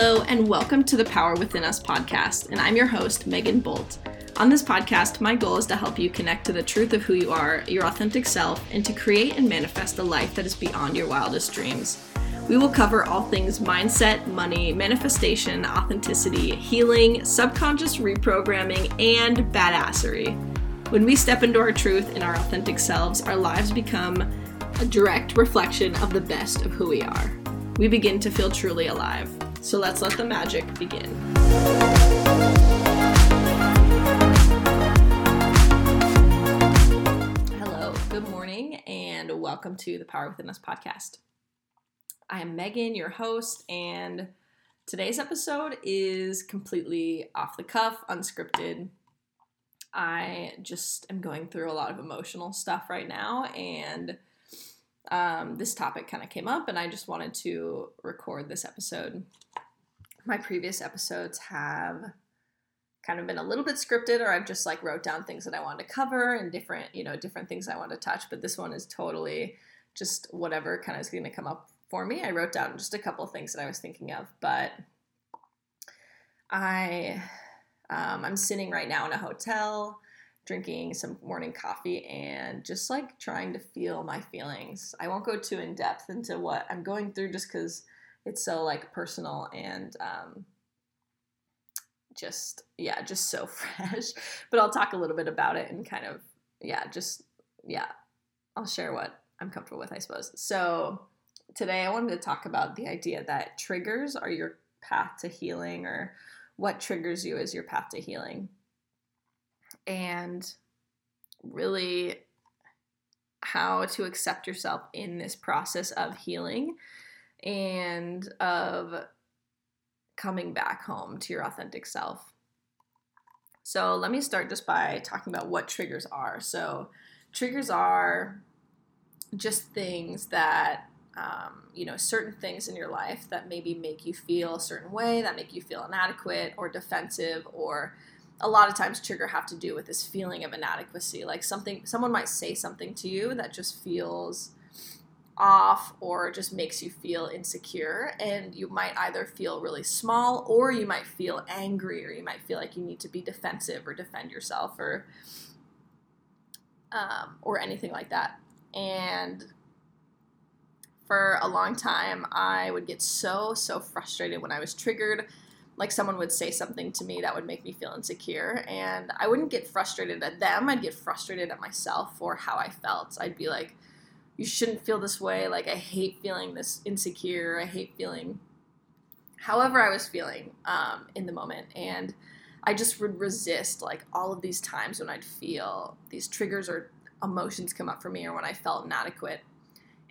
Hello, and welcome to the Power Within Us podcast. And I'm your host, Megan Bolt. On this podcast, my goal is to help you connect to the truth of who you are, your authentic self, and to create and manifest a life that is beyond your wildest dreams. We will cover all things mindset, money, manifestation, authenticity, healing, subconscious reprogramming, and badassery. When we step into our truth and our authentic selves, our lives become a direct reflection of the best of who we are. We begin to feel truly alive. So let's let the magic begin. Hello, good morning, and welcome to the Power Within Us podcast. I am Megan, your host, and today's episode is completely off the cuff, unscripted. I just am going through a lot of emotional stuff right now, and um, this topic kind of came up, and I just wanted to record this episode my previous episodes have kind of been a little bit scripted or I've just like wrote down things that I wanted to cover and different, you know, different things I want to touch, but this one is totally just whatever kind of is going to come up for me. I wrote down just a couple things that I was thinking of, but I um, I'm sitting right now in a hotel drinking some morning coffee and just like trying to feel my feelings. I won't go too in depth into what I'm going through just because it's so like personal and um, just yeah just so fresh. But i'll talk a little bit about it and kind of yeah just yeah i'll share what i'm comfortable with i suppose. So today i wanted to talk about the idea that triggers are your path to healing or what triggers you as your path to healing and really how to accept yourself in this process of healing and of coming back home to your authentic self. So, let me start just by talking about what triggers are. So, triggers are just things that, um, you know, certain things in your life that maybe make you feel a certain way, that make you feel inadequate or defensive, or a lot of times trigger have to do with this feeling of inadequacy. Like something, someone might say something to you that just feels off or just makes you feel insecure and you might either feel really small or you might feel angry or you might feel like you need to be defensive or defend yourself or um, or anything like that and for a long time i would get so so frustrated when i was triggered like someone would say something to me that would make me feel insecure and i wouldn't get frustrated at them i'd get frustrated at myself for how i felt i'd be like you shouldn't feel this way. Like, I hate feeling this insecure. I hate feeling however I was feeling um, in the moment. And I just would resist like all of these times when I'd feel these triggers or emotions come up for me or when I felt inadequate.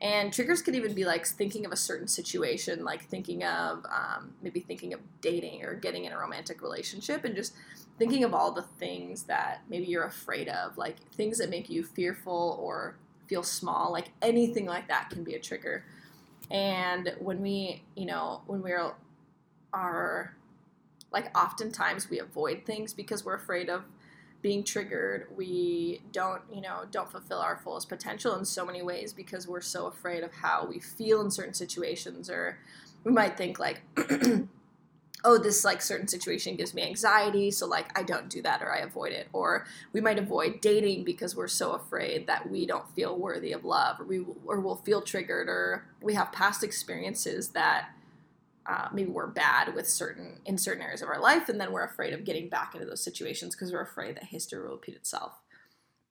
And triggers could even be like thinking of a certain situation, like thinking of um, maybe thinking of dating or getting in a romantic relationship and just thinking of all the things that maybe you're afraid of, like things that make you fearful or feel small, like anything like that can be a trigger. And when we, you know, when we're are like oftentimes we avoid things because we're afraid of being triggered. We don't, you know, don't fulfill our fullest potential in so many ways because we're so afraid of how we feel in certain situations or we might think like oh this like certain situation gives me anxiety so like i don't do that or i avoid it or we might avoid dating because we're so afraid that we don't feel worthy of love or we or we'll feel triggered or we have past experiences that uh, maybe we're bad with certain in certain areas of our life and then we're afraid of getting back into those situations because we're afraid that history will repeat itself.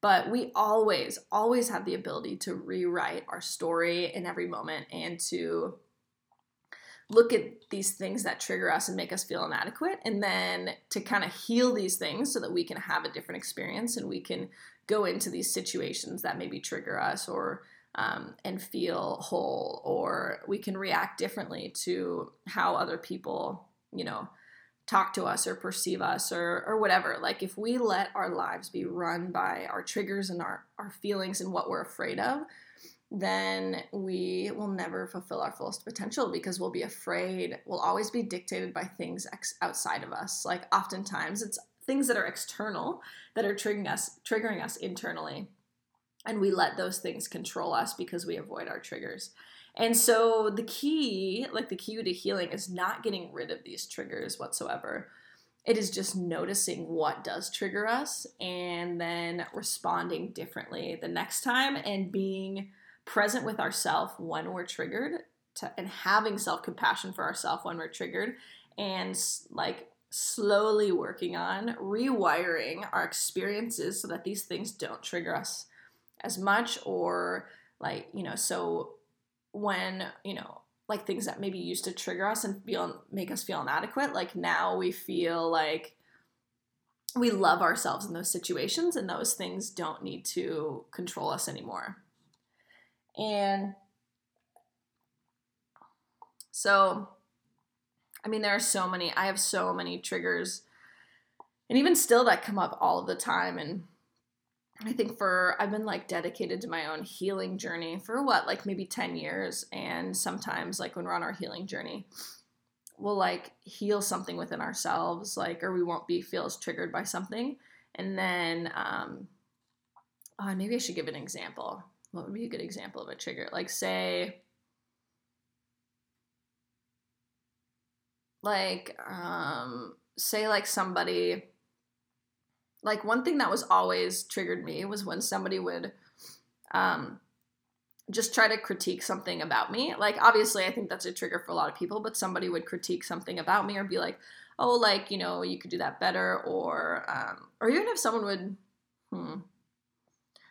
But we always always have the ability to rewrite our story in every moment and to look at these things that trigger us and make us feel inadequate and then to kind of heal these things so that we can have a different experience and we can go into these situations that maybe trigger us or um, and feel whole or we can react differently to how other people you know talk to us or perceive us or or whatever like if we let our lives be run by our triggers and our our feelings and what we're afraid of then we will never fulfill our fullest potential because we'll be afraid. We'll always be dictated by things ex- outside of us. Like oftentimes, it's things that are external that are triggering us, triggering us internally, and we let those things control us because we avoid our triggers. And so the key, like the key to healing, is not getting rid of these triggers whatsoever. It is just noticing what does trigger us and then responding differently the next time and being present with ourselves when we're triggered to, and having self compassion for ourselves when we're triggered and like slowly working on rewiring our experiences so that these things don't trigger us as much or like you know so when you know like things that maybe used to trigger us and feel make us feel inadequate like now we feel like we love ourselves in those situations and those things don't need to control us anymore. And so i mean there are so many i have so many triggers and even still that come up all the time and I think for I've been like dedicated to my own healing journey for what like maybe 10 years and sometimes like when we're on our healing journey we'll like heal something within ourselves like or we won't be feel as triggered by something. And then um oh, maybe I should give an example. What would be a good example of a trigger? Like say like um say like somebody like one thing that was always triggered me was when somebody would um, just try to critique something about me. Like obviously I think that's a trigger for a lot of people, but somebody would critique something about me or be like, "Oh, like, you know, you could do that better," or um, or even if someone would hmm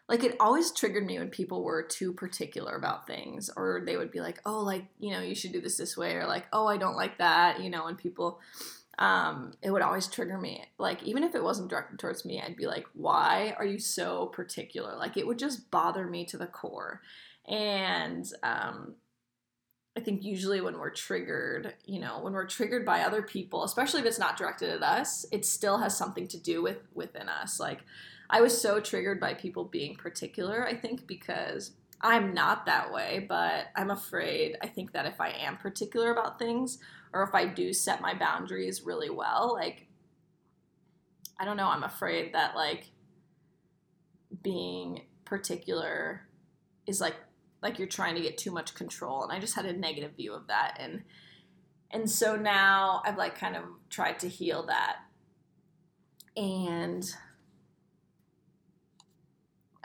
like it always triggered me when people were too particular about things or they would be like, "Oh, like, you know, you should do this this way," or like, "Oh, I don't like that," you know, and people um, it would always trigger me. Like, even if it wasn't directed towards me, I'd be like, why are you so particular? Like, it would just bother me to the core. And um, I think usually when we're triggered, you know, when we're triggered by other people, especially if it's not directed at us, it still has something to do with within us. Like, I was so triggered by people being particular, I think, because I'm not that way, but I'm afraid. I think that if I am particular about things, or if I do set my boundaries really well, like, I don't know, I'm afraid that, like, being particular is like like you're trying to get too much control and i just had a negative view of that and and so now i've like kind of tried to heal that and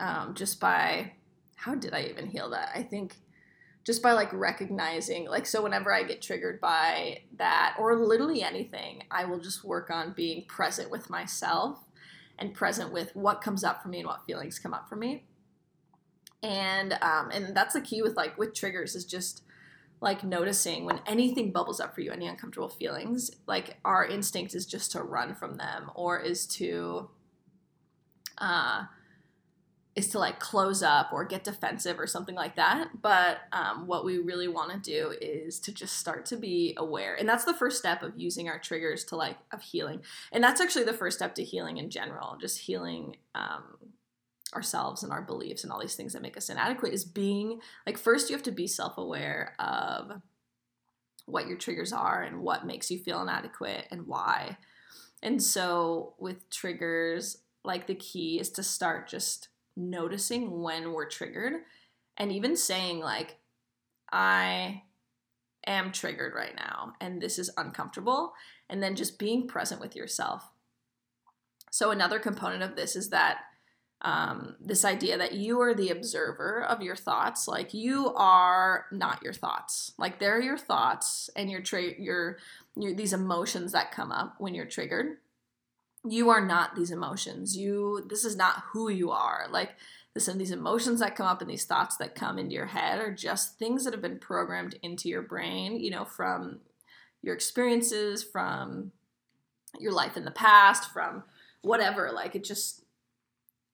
um, just by how did I even heal that? I think just by like recognizing, like, so whenever I get triggered by that or literally anything, I will just work on being present with myself and present with what comes up for me and what feelings come up for me. And um, and that's the key with like with triggers is just like noticing when anything bubbles up for you, any uncomfortable feelings, like our instinct is just to run from them or is to uh is to like close up or get defensive or something like that. But um, what we really want to do is to just start to be aware. And that's the first step of using our triggers to like, of healing. And that's actually the first step to healing in general, just healing um, ourselves and our beliefs and all these things that make us inadequate is being like, first, you have to be self aware of what your triggers are and what makes you feel inadequate and why. And so with triggers, like the key is to start just noticing when we're triggered and even saying like i am triggered right now and this is uncomfortable and then just being present with yourself. So another component of this is that um, this idea that you are the observer of your thoughts like you are not your thoughts. Like they're your thoughts and your tra- your, your these emotions that come up when you're triggered you are not these emotions. You this is not who you are. Like this and these emotions that come up and these thoughts that come into your head are just things that have been programmed into your brain, you know, from your experiences, from your life in the past, from whatever. Like it just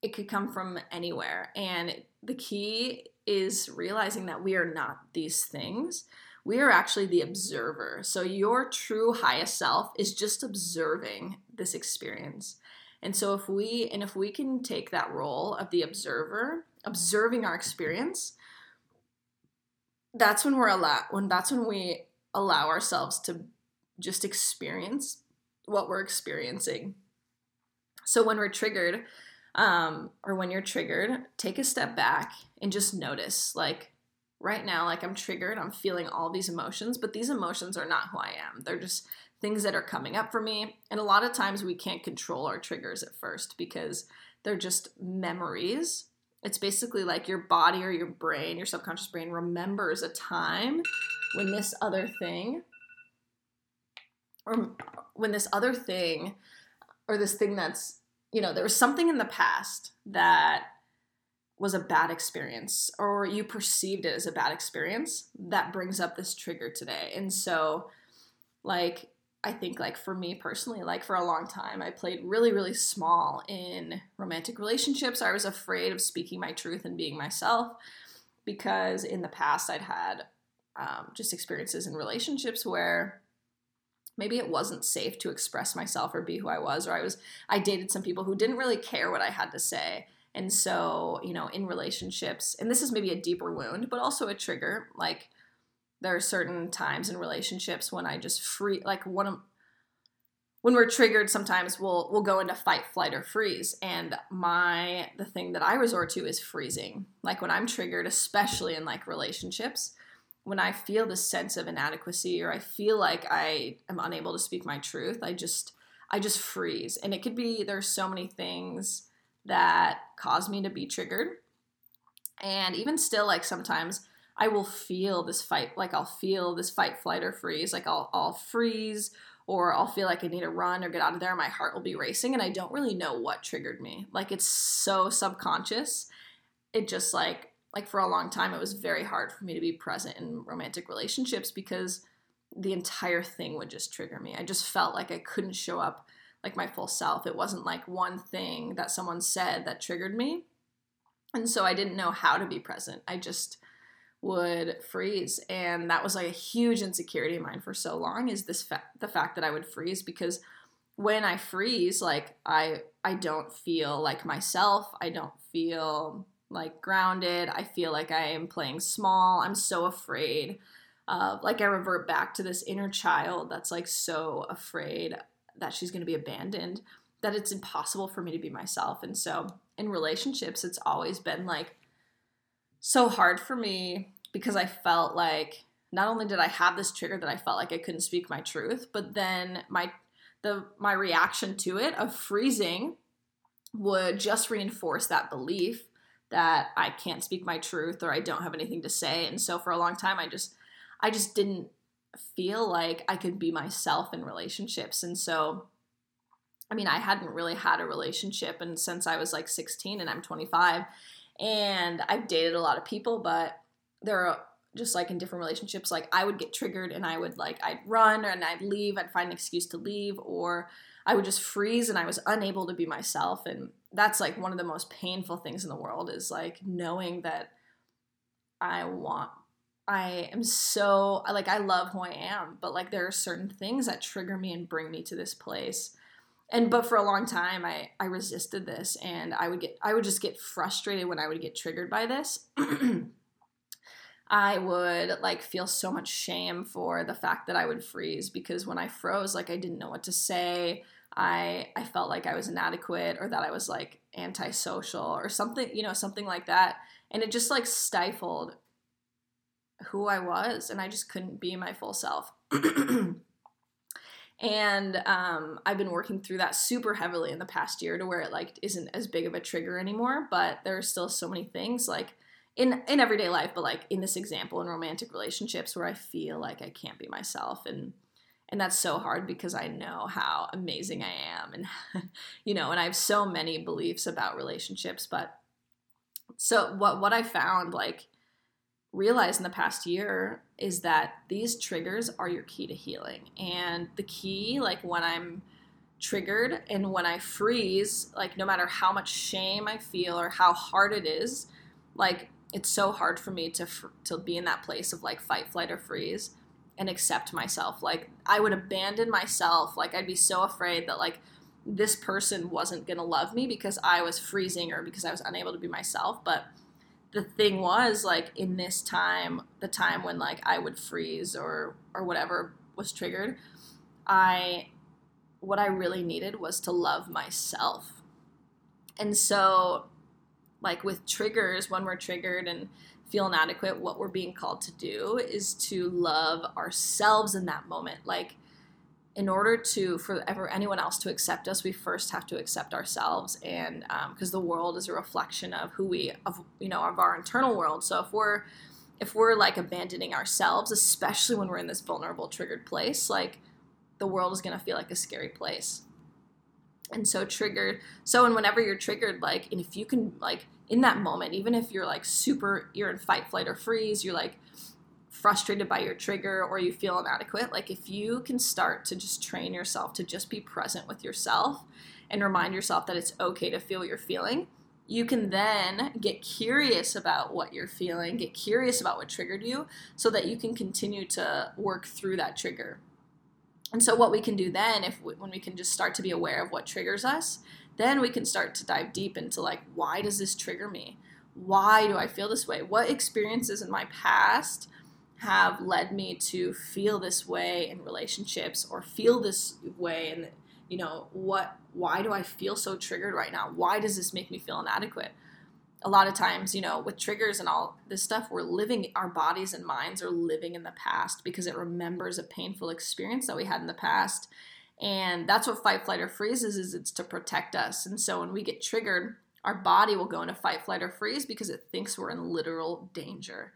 it could come from anywhere. And the key is realizing that we are not these things we are actually the observer. So your true highest self is just observing this experience. And so if we and if we can take that role of the observer, observing our experience, that's when we're allowed when that's when we allow ourselves to just experience what we're experiencing. So when we're triggered, um, or when you're triggered, take a step back and just notice like right now, like I'm triggered, I'm feeling all these emotions, but these emotions are not who I am. They're just things that are coming up for me. And a lot of times we can't control our triggers at first because they're just memories. It's basically like your body or your brain, your subconscious brain remembers a time when this other thing or when this other thing or this thing that's, you know, there was something in the past that was a bad experience or you perceived it as a bad experience that brings up this trigger today. And so like I think like for me personally, like for a long time, I played really, really small in romantic relationships. I was afraid of speaking my truth and being myself because in the past I'd had um, just experiences in relationships where maybe it wasn't safe to express myself or be who I was, or I was I dated some people who didn't really care what I had to say. And so, you know, in relationships, and this is maybe a deeper wound, but also a trigger, like there are certain times in relationships when I just free like one of when we're triggered sometimes we'll we'll go into fight flight or freeze. And my the thing that i resort to is freezing. Like when i'm triggered especially in like relationships when i feel this sense of inadequacy or i feel like i am unable to speak my truth i just i just freeze. And it could be there's so many things that cause me to be triggered. And even still like sometimes I will feel this fight, like I'll feel this fight, flight, or freeze. Like I'll, I'll freeze or I'll feel like I need to run or get out of there. My heart will be racing and I don't really know what triggered me. Like it's so subconscious. It just like, like for a long time, it was very hard for me to be present in romantic relationships because the entire thing would just trigger me. I just felt like I couldn't show up like my full self. It wasn't like one thing that someone said that triggered me. And so I didn't know how to be present. I just, would freeze and that was like a huge insecurity of mine for so long is this fa- the fact that I would freeze because when I freeze like I I don't feel like myself I don't feel like grounded I feel like I am playing small I'm so afraid of like I revert back to this inner child that's like so afraid that she's going to be abandoned that it's impossible for me to be myself and so in relationships it's always been like so hard for me because I felt like not only did I have this trigger that I felt like I couldn't speak my truth, but then my the my reaction to it of freezing would just reinforce that belief that I can't speak my truth or I don't have anything to say. And so for a long time I just I just didn't feel like I could be myself in relationships. And so I mean, I hadn't really had a relationship and since I was like 16 and I'm 25 and I've dated a lot of people, but there are just like in different relationships, like I would get triggered and I would like I'd run and I'd leave, I'd find an excuse to leave, or I would just freeze and I was unable to be myself. And that's like one of the most painful things in the world is like knowing that I want I am so like I love who I am, but like there are certain things that trigger me and bring me to this place and but for a long time i i resisted this and i would get i would just get frustrated when i would get triggered by this i would like feel so much shame for the fact that i would freeze because when i froze like i didn't know what to say. I i felt like i was inadequate or that i was like antisocial or something you know something like that. And it just like stifled who i was and i just couldn't be my full self. And um, i've been working through that super heavily in the past year to where it like isn't as big of a trigger anymore but there are still so many things like in in everyday life but like in this example in romantic relationships where i feel like i can't be myself and and that's so hard because i know how amazing i am and you know and i have so many beliefs about relationships but so what what i found like realized in the past year is that these triggers are your key to healing. And the key, like when I'm triggered and when I freeze, like no matter how much shame I feel or how hard it is, like it's so hard for me to to be in that place of like fight, flight, or freeze and accept myself. Like I would abandon myself. Like I'd be so afraid that like this person wasn't gonna love me because I was freezing or because I was unable to be myself. But the thing was like in this time the time when like i would freeze or or whatever was triggered i what i really needed was to love myself and so like with triggers, when we're triggered and feel inadequate, what we're being called to do is to love ourselves in that moment. Like, in order to for ever anyone else to accept us, we first have to accept ourselves, and because um, the world is a reflection of who we of you know of our internal world. So if we're if we're like abandoning ourselves, especially when we're in this vulnerable, triggered place, like the world is gonna feel like a scary place. And so triggered. So and whenever you're triggered, like, and if you can like in that moment, even if you're like super, you're in fight, flight, or freeze, you're like frustrated by your trigger or you feel inadequate, like if you can start to just train yourself to just be present with yourself and remind yourself that it's okay to feel what you're feeling, you can then get curious about what you're feeling, get curious about what triggered you so that you can continue to work through that trigger. And so what we can do then if we, when we can just start to be aware of what triggers us, then we can start to dive deep into like why does this trigger me? Why do I feel this way? What experiences in my past have led me to feel this way in relationships or feel this way and you know what why do i feel so triggered right now why does this make me feel inadequate a lot of times you know with triggers and all this stuff we're living our bodies and minds are living in the past because it remembers a painful experience that we had in the past. And that's what fight flight or freeze is, is it's to protect us. And so when we get triggered our body will go into fight flight or freeze because it thinks we're in literal danger.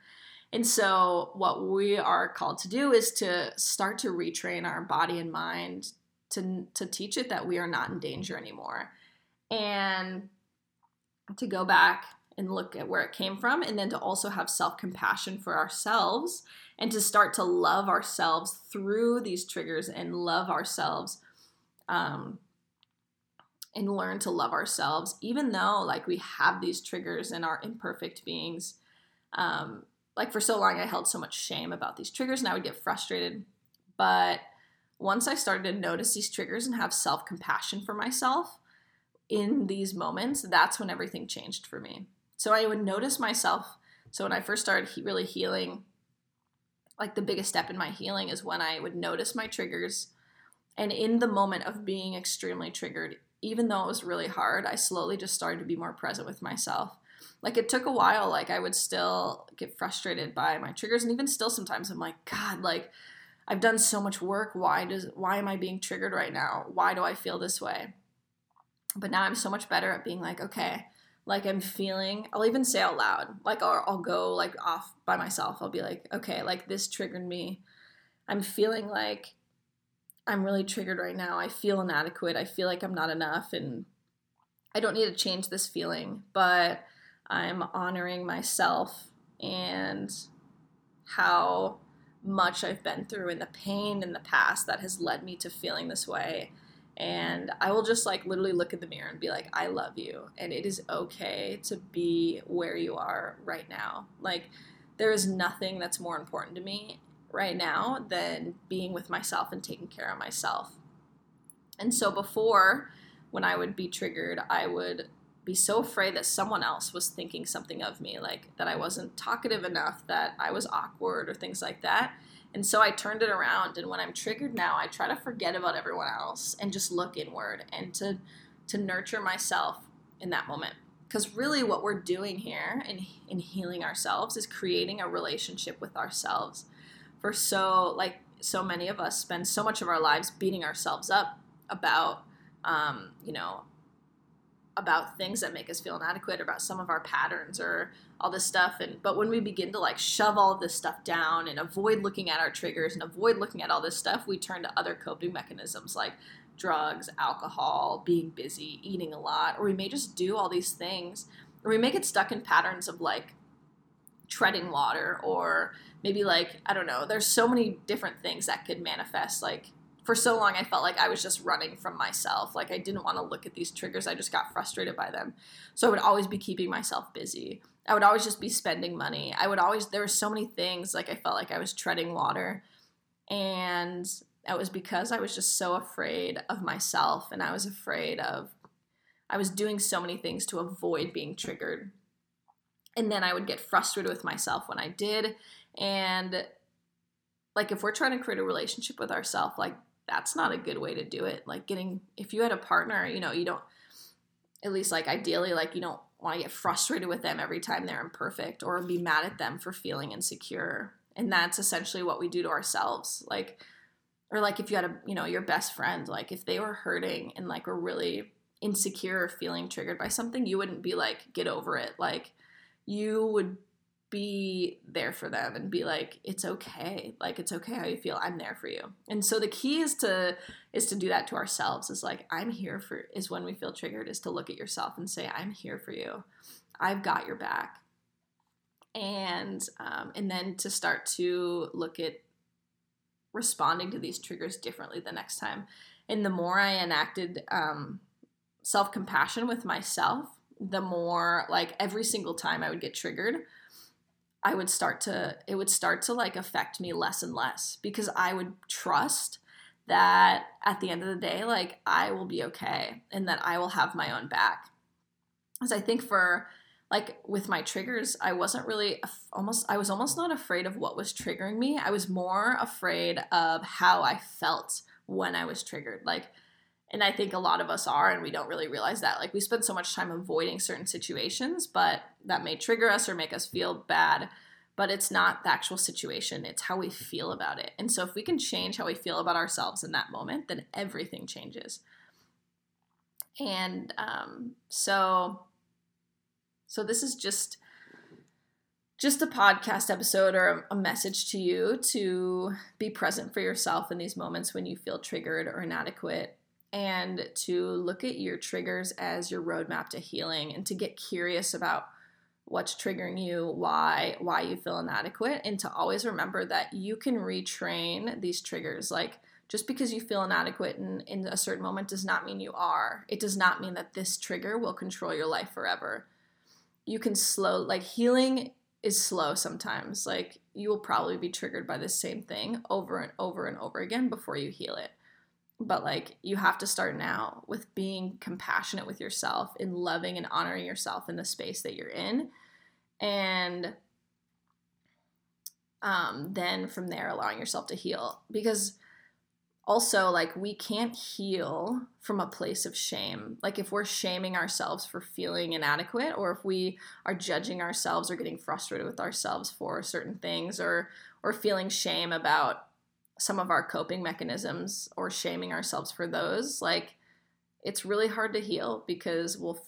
And so, what we are called to do is to start to retrain our body and mind to, to teach it that we are not in danger anymore. And to go back and look at where it came from, and then to also have self compassion for ourselves and to start to love ourselves through these triggers and love ourselves. Um, and learn to love ourselves, even though like we have these triggers and are imperfect beings. Um, like for so long I held so much shame about these triggers and I would get frustrated. But once I started to notice these triggers and have self compassion for myself in these moments, that's when everything changed for me. So I would notice myself. So when I first started he- really healing, like the biggest step in my healing is when I would notice my triggers. And in the moment of being extremely triggered, even though it was really hard, I slowly just started to be more present with myself like it took a while like i would still get frustrated by my triggers and even still sometimes i'm like god like i've done so much work why does why am i being triggered right now why do i feel this way but now i'm so much better at being like okay like i'm feeling i'll even say out loud like I'll, I'll go like off by myself. I'll be like okay like this triggered me. I'm feeling like i'm really triggered right now. I feel inadequate. I feel like i'm not enough and i don't need to change this feeling but I'm honoring myself and how much I've been through and the pain in the past that has led me to feeling this way. And I will just like literally look in the mirror and be like, I love you. And it is okay to be where you are right now. Like, there is nothing that's more important to me right now than being with myself and taking care of myself. And so before, when I would be triggered, I would be so afraid that someone else was thinking something of me, like that I wasn't talkative enough, that I was awkward, or things like that. And so I turned it around. And when I'm triggered now, I try to forget about everyone else and just look inward and to to nurture myself in that moment. Because really, what we're doing here in, in healing ourselves is creating a relationship with ourselves. For so, like, so many of us spend so much of our lives beating ourselves up about, um, you know, about things that make us feel inadequate about some of our patterns or all this stuff. And but when we begin to like shove all of this stuff down and avoid looking at our triggers and avoid looking at all this stuff we turn to other coping mechanisms like drugs alcohol being busy eating a lot or we may just do all these things. Or we may get stuck in patterns of like treading water or maybe like i don't know there's so many different things that could manifest like for so long I felt like I was just running from myself. Like I didn't want to look at these triggers. I just got frustrated by them. So I would always be keeping myself busy. I would always just be spending money. I would always there were so many things like I felt like I was treading water. And that was because I was just so afraid of myself and I was afraid of I was doing so many things to avoid being triggered. And then I would get frustrated with myself when I did and like if we're trying to create a relationship with ourselves like that's not a good way to do it. Like getting, if you had a partner, you know, you don't, at least like ideally like you don't want to get frustrated with them every time they're imperfect or be mad at them for feeling insecure and that's essentially what we do to ourselves like or like if you had a you know your best friend like if they were hurting and like were really insecure or feeling triggered by something you wouldn't be like get over it like you would be there for them and be like it's okay. Like it's okay how you feel. I'm there for you. And so the key is to is to do that to ourselves is like i'm here for is when we feel triggered is to look at yourself and say i'm here for you. I've got your back. And um, and then to start to look at responding to these triggers differently the next time. And the more i enacted um, self-compassion with myself the more like every single time i would get triggered I would start to it would start to like affect me less and less because I would trust that at the end of the day like I will be okay and that I will have my own back. As I think for like with my triggers, I wasn't really almost I was almost not afraid of what was triggering me. I was more afraid of how I felt when I was triggered. Like and I think a lot of us are, and we don't really realize that. Like, we spend so much time avoiding certain situations, but that may trigger us or make us feel bad. But it's not the actual situation, it's how we feel about it. And so, if we can change how we feel about ourselves in that moment, then everything changes. And um, so, so this is just just a podcast episode or a message to you to be present for yourself in these moments when you feel triggered or inadequate and to look at your triggers as your roadmap to healing and to get curious about what's triggering you, why why you feel inadequate and to always remember that you can retrain these triggers like just because you feel inadequate in, in a certain moment does not mean you are. It does not mean that this trigger will control your life forever. You can slow, like healing is slow sometimes. Like you will probably be triggered by the same thing over and over and over again before you heal it but like you have to start now with being compassionate with yourself and loving and honoring yourself in the space that you're in. And um, then from there allowing yourself to heal. Because also like we can't heal from a place of shame. Like if we're shaming ourselves for feeling inadequate or if we are judging ourselves or getting frustrated with ourselves for certain things or or feeling shame about some of our coping mechanisms or shaming ourselves for those, like it's really hard to heal because we'll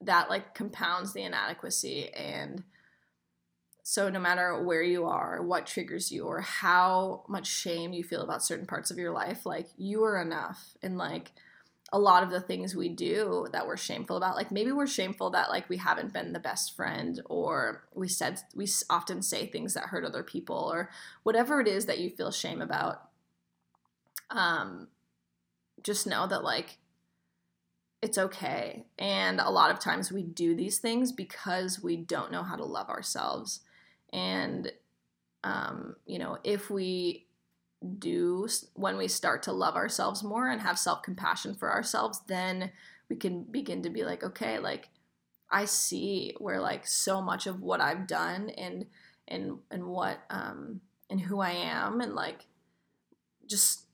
that like compounds the inadequacy and so no matter where you are, what triggers you or how much shame you feel about certain parts of your life, like you are enough and like a lot of the things we do that we're shameful about like maybe we're shameful that like we haven't been the best friend or we said we often say things that hurt other people or whatever it is that you feel shame about um just know that like it's okay. And a lot of times we do these things because we don't know how to love ourselves. And um you know if we do when we start to love ourselves more and have self compassion for ourselves, then we can begin to be like, okay, like I see where like so much of what I've done and and and what um and who I am and like just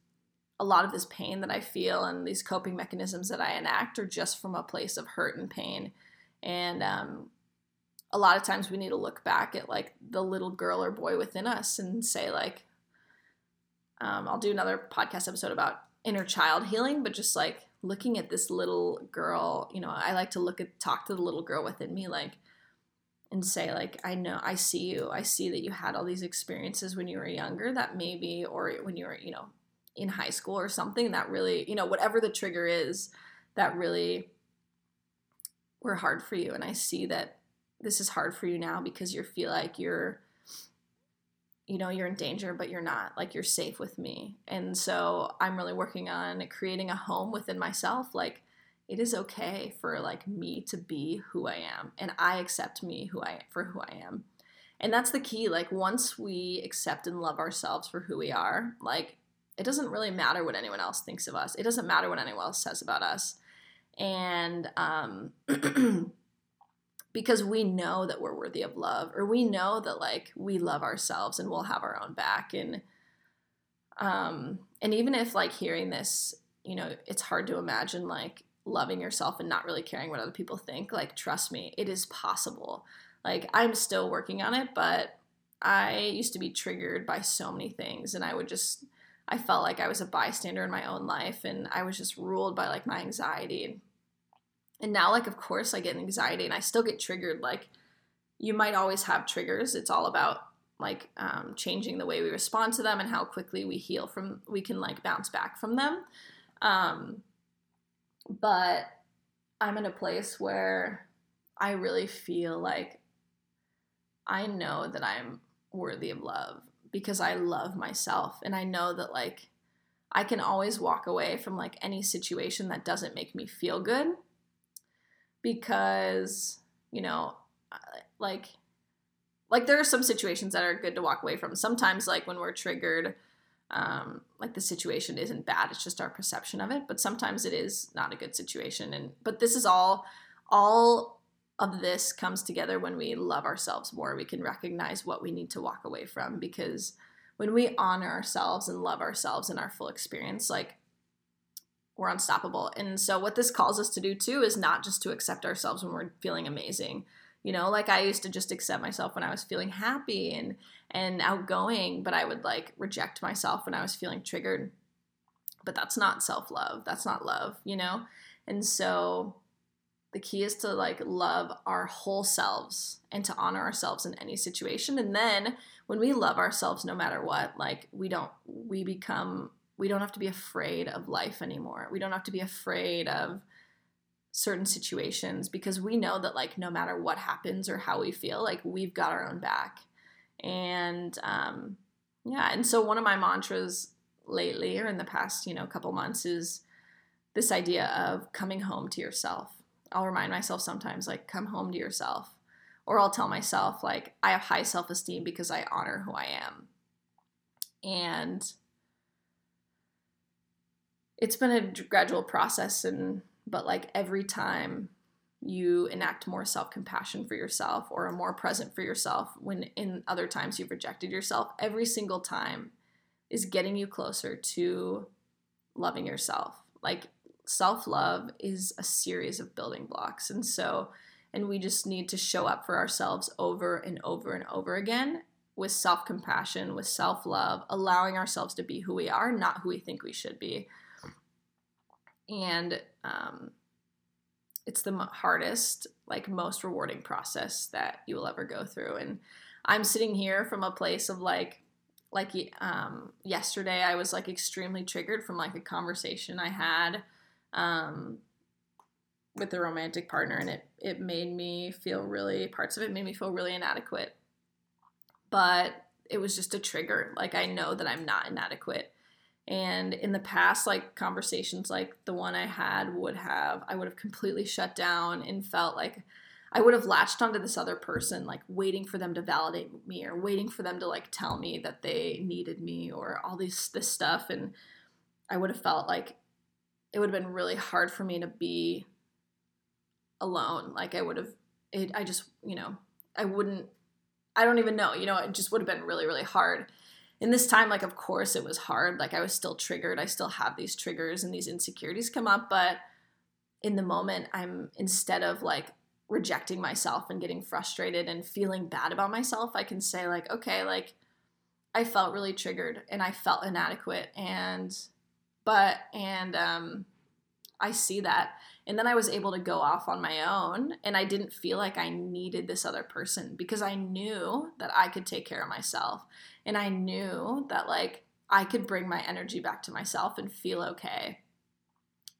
a lot of this pain that I feel and these coping mechanisms that I enact are just from a place of hurt and pain. And um, a lot of times we need to look back at like the little girl or boy within us and say like, um, I'll do another podcast episode about inner child healing, but just like looking at this little girl, you know, I like to look at, talk to the little girl within me, like, and say, like, I know, I see you. I see that you had all these experiences when you were younger that maybe, or when you were, you know, in high school or something that really, you know, whatever the trigger is that really were hard for you. And I see that this is hard for you now because you feel like you're you know you're in danger but you're not like you're safe with me. And so i'm really working on creating a home within myself like it is okay for like me to be who i am and i accept me who i for who i am. And that's the key like once we accept and love ourselves for who we are like it doesn't really matter what anyone else thinks of us. It doesn't matter what anyone else says about us. And um because we know that we're worthy of love or we know that like we love ourselves and we'll have our own back and um and even if like hearing this you know it's hard to imagine like loving yourself and not really caring what other people think, like trust me, it is possible. Like I'm still working on it, but I used to be triggered by so many things and I would just I felt like I was a bystander in my own life and I was just ruled by like my anxiety. And now like of course I get anxiety and I still get triggered like you might always have triggers. It's all about like um, changing the way we respond to them and how quickly we heal from we can like bounce back from them. Um, but I'm in a place where I really feel like I know that I'm worthy of love because I love myself and I know that like I can always walk away from like any situation that doesn't make me feel good because you know like like there are some situations that are good to walk away from. Sometimes like when we're triggered um, like the situation isn't bad it's just our perception of it but sometimes it is not a good situation and but this is all all of this comes together when we love ourselves more we can recognize what we need to walk away from because when we honor ourselves and love ourselves in our full experience like we're unstoppable. And so what this calls us to do too is not just to accept ourselves when we're feeling amazing. You know like i used to just accept myself when i was feeling happy and and outgoing but i would like reject myself when i was feeling triggered. But that's not self-love. That's not love you know? And so the key is to like love our whole selves and to honor ourselves in any situation. And then when we love ourselves no matter what like we don't we become we don't have to be afraid of life anymore. We don't have to be afraid of certain situations because we know that like no matter what happens or how we feel like we've got our own back. And um yeah and so one of my mantras lately or in the past you know couple months is this idea of coming home to yourself. I'll remind myself sometimes like come home to yourself. Or i'll tell myself like i have high self-esteem because i honor who i am. And it's been a gradual process and but like every time you enact more self compassion for yourself or are more present for yourself when in other times you've rejected yourself, every single time is getting you closer to loving yourself. Like self love is a series of building blocks. And so, and we just need to show up for ourselves over and over and over again with self compassion, with self love, allowing ourselves to be who we are, not who we think we should be and um, it's the hardest like most rewarding process that you will ever go through and i'm sitting here from a place of like like um, yesterday i was like extremely triggered from like a conversation i had um, with a romantic partner and it it made me feel really parts of it made me feel really inadequate. But it was just a trigger. Like i know that i'm not inadequate and in the past, like conversations like the one I had would have, I would have completely shut down and felt like I would have latched onto this other person, like waiting for them to validate me or waiting for them to like tell me that they needed me or all these this stuff. And I would have felt like it would have been really hard for me to be alone. Like I would have, it, I just, you know, I wouldn't, I don't even know, you know, it just would have been really, really hard in this time, like, of course, it was hard. Like, I was still triggered. I still have these triggers and these insecurities come up. But in the moment, I'm instead of like rejecting myself and getting frustrated and feeling bad about myself, I can say, like, okay, like, I felt really triggered and I felt inadequate. And, but, and, um, I see that. And then I was able to go off on my own and I didn't feel like I needed this other person because I knew that I could take care of myself. And I knew that like I could bring my energy back to myself and feel okay.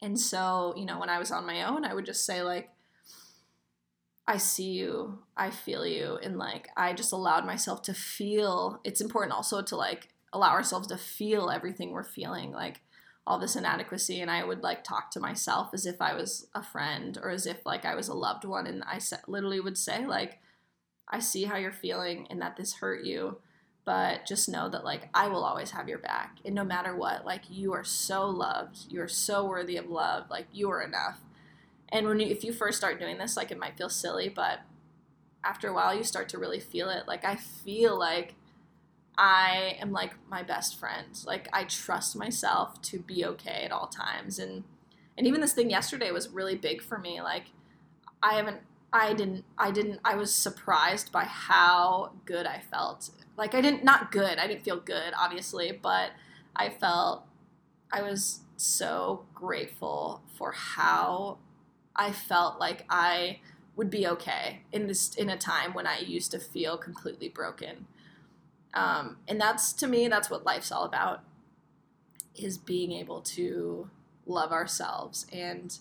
And so, you know, when I was on my own, I would just say like I see you, I feel you and like I just allowed myself to feel. It's important also to like allow ourselves to feel everything we're feeling. Like all this inadequacy and I would like talk to myself as if I was a friend or as if like I was a loved one and I literally would say like I see how you're feeling and that this hurt you but just know that like I will always have your back and no matter what like you are so loved you are so worthy of love like you are enough. And when you if you first start doing this like it might feel silly but after a while you start to really feel it like I feel like I am like my best friend. Like I trust myself to be okay at all times and And even this thing yesterday was really big for me. Like, I haven't, I didn't, I didn't, I was surprised by how good I felt. Like, I didn't, not good, I didn't feel good, obviously, but I felt, I was so grateful for how I felt like I would be okay in this in a time when I used to feel completely broken. Um, and that's to me, that's what life's all about is being able to love ourselves and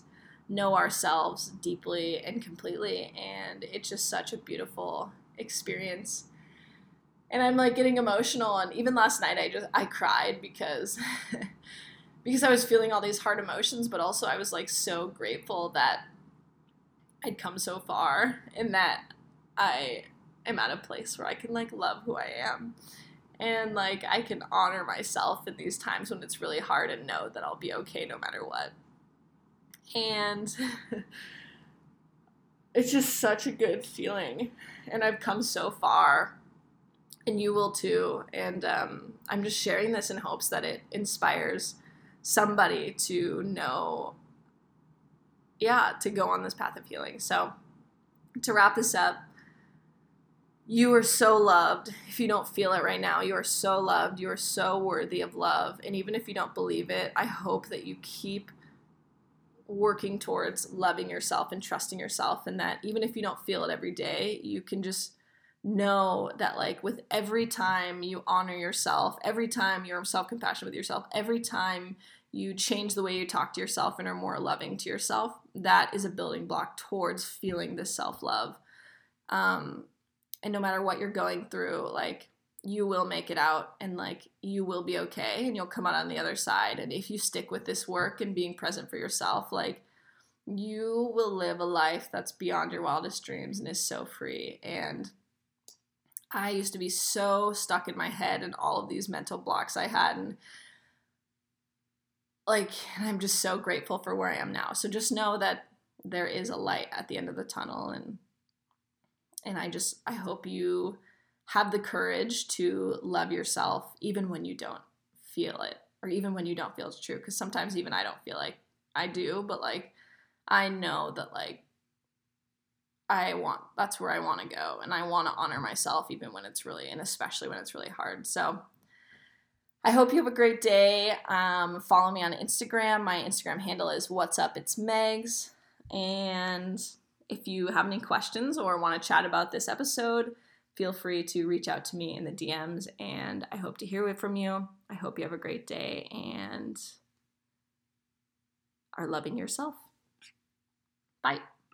know ourselves deeply and completely. And it's just such a beautiful experience. And I'm like getting emotional. And even last night, I just, I cried because, because I was feeling all these hard emotions, but also I was like so grateful that I'd come so far and that I am at a place where I can like love who I am and like I can honor myself in these times when it's really hard and know that I'll be okay no matter what. And it's just such a good feeling. And I've come so far, and you will too. And um, I'm just sharing this in hopes that it inspires somebody to know, yeah, to go on this path of healing. So, to wrap this up, you are so loved. If you don't feel it right now, you are so loved. You are so worthy of love. And even if you don't believe it, I hope that you keep working towards loving yourself and trusting yourself. And that even if you don't feel it every day, you can just know that, like, with every time you honor yourself, every time you're self compassionate with yourself, every time you change the way you talk to yourself and are more loving to yourself, that is a building block towards feeling this self love. Um, and no matter what you're going through like you will make it out and like you will be okay and you'll come out on the other side and if you stick with this work and being present for yourself like you will live a life that's beyond your wildest dreams and is so free and I used to be so stuck in my head and all of these mental blocks I had and like I'm just so grateful for where I am now. So just know that there is a light at the end of the tunnel and and I just, I hope you have the courage to love yourself even when you don't feel it or even when you don't feel it's true. Because sometimes even I don't feel like I do, but like I know that like I want, that's where I want to go. And I want to honor myself even when it's really, and especially when it's really hard. So, I hope you have a great day. Um, follow me on Instagram. My Instagram handle is What's Up It's Megs. And if you have any questions or want to chat about this episode, feel free to reach out to me in the DMs and I hope to hear from you. I hope you have a great day and are loving yourself. Bye.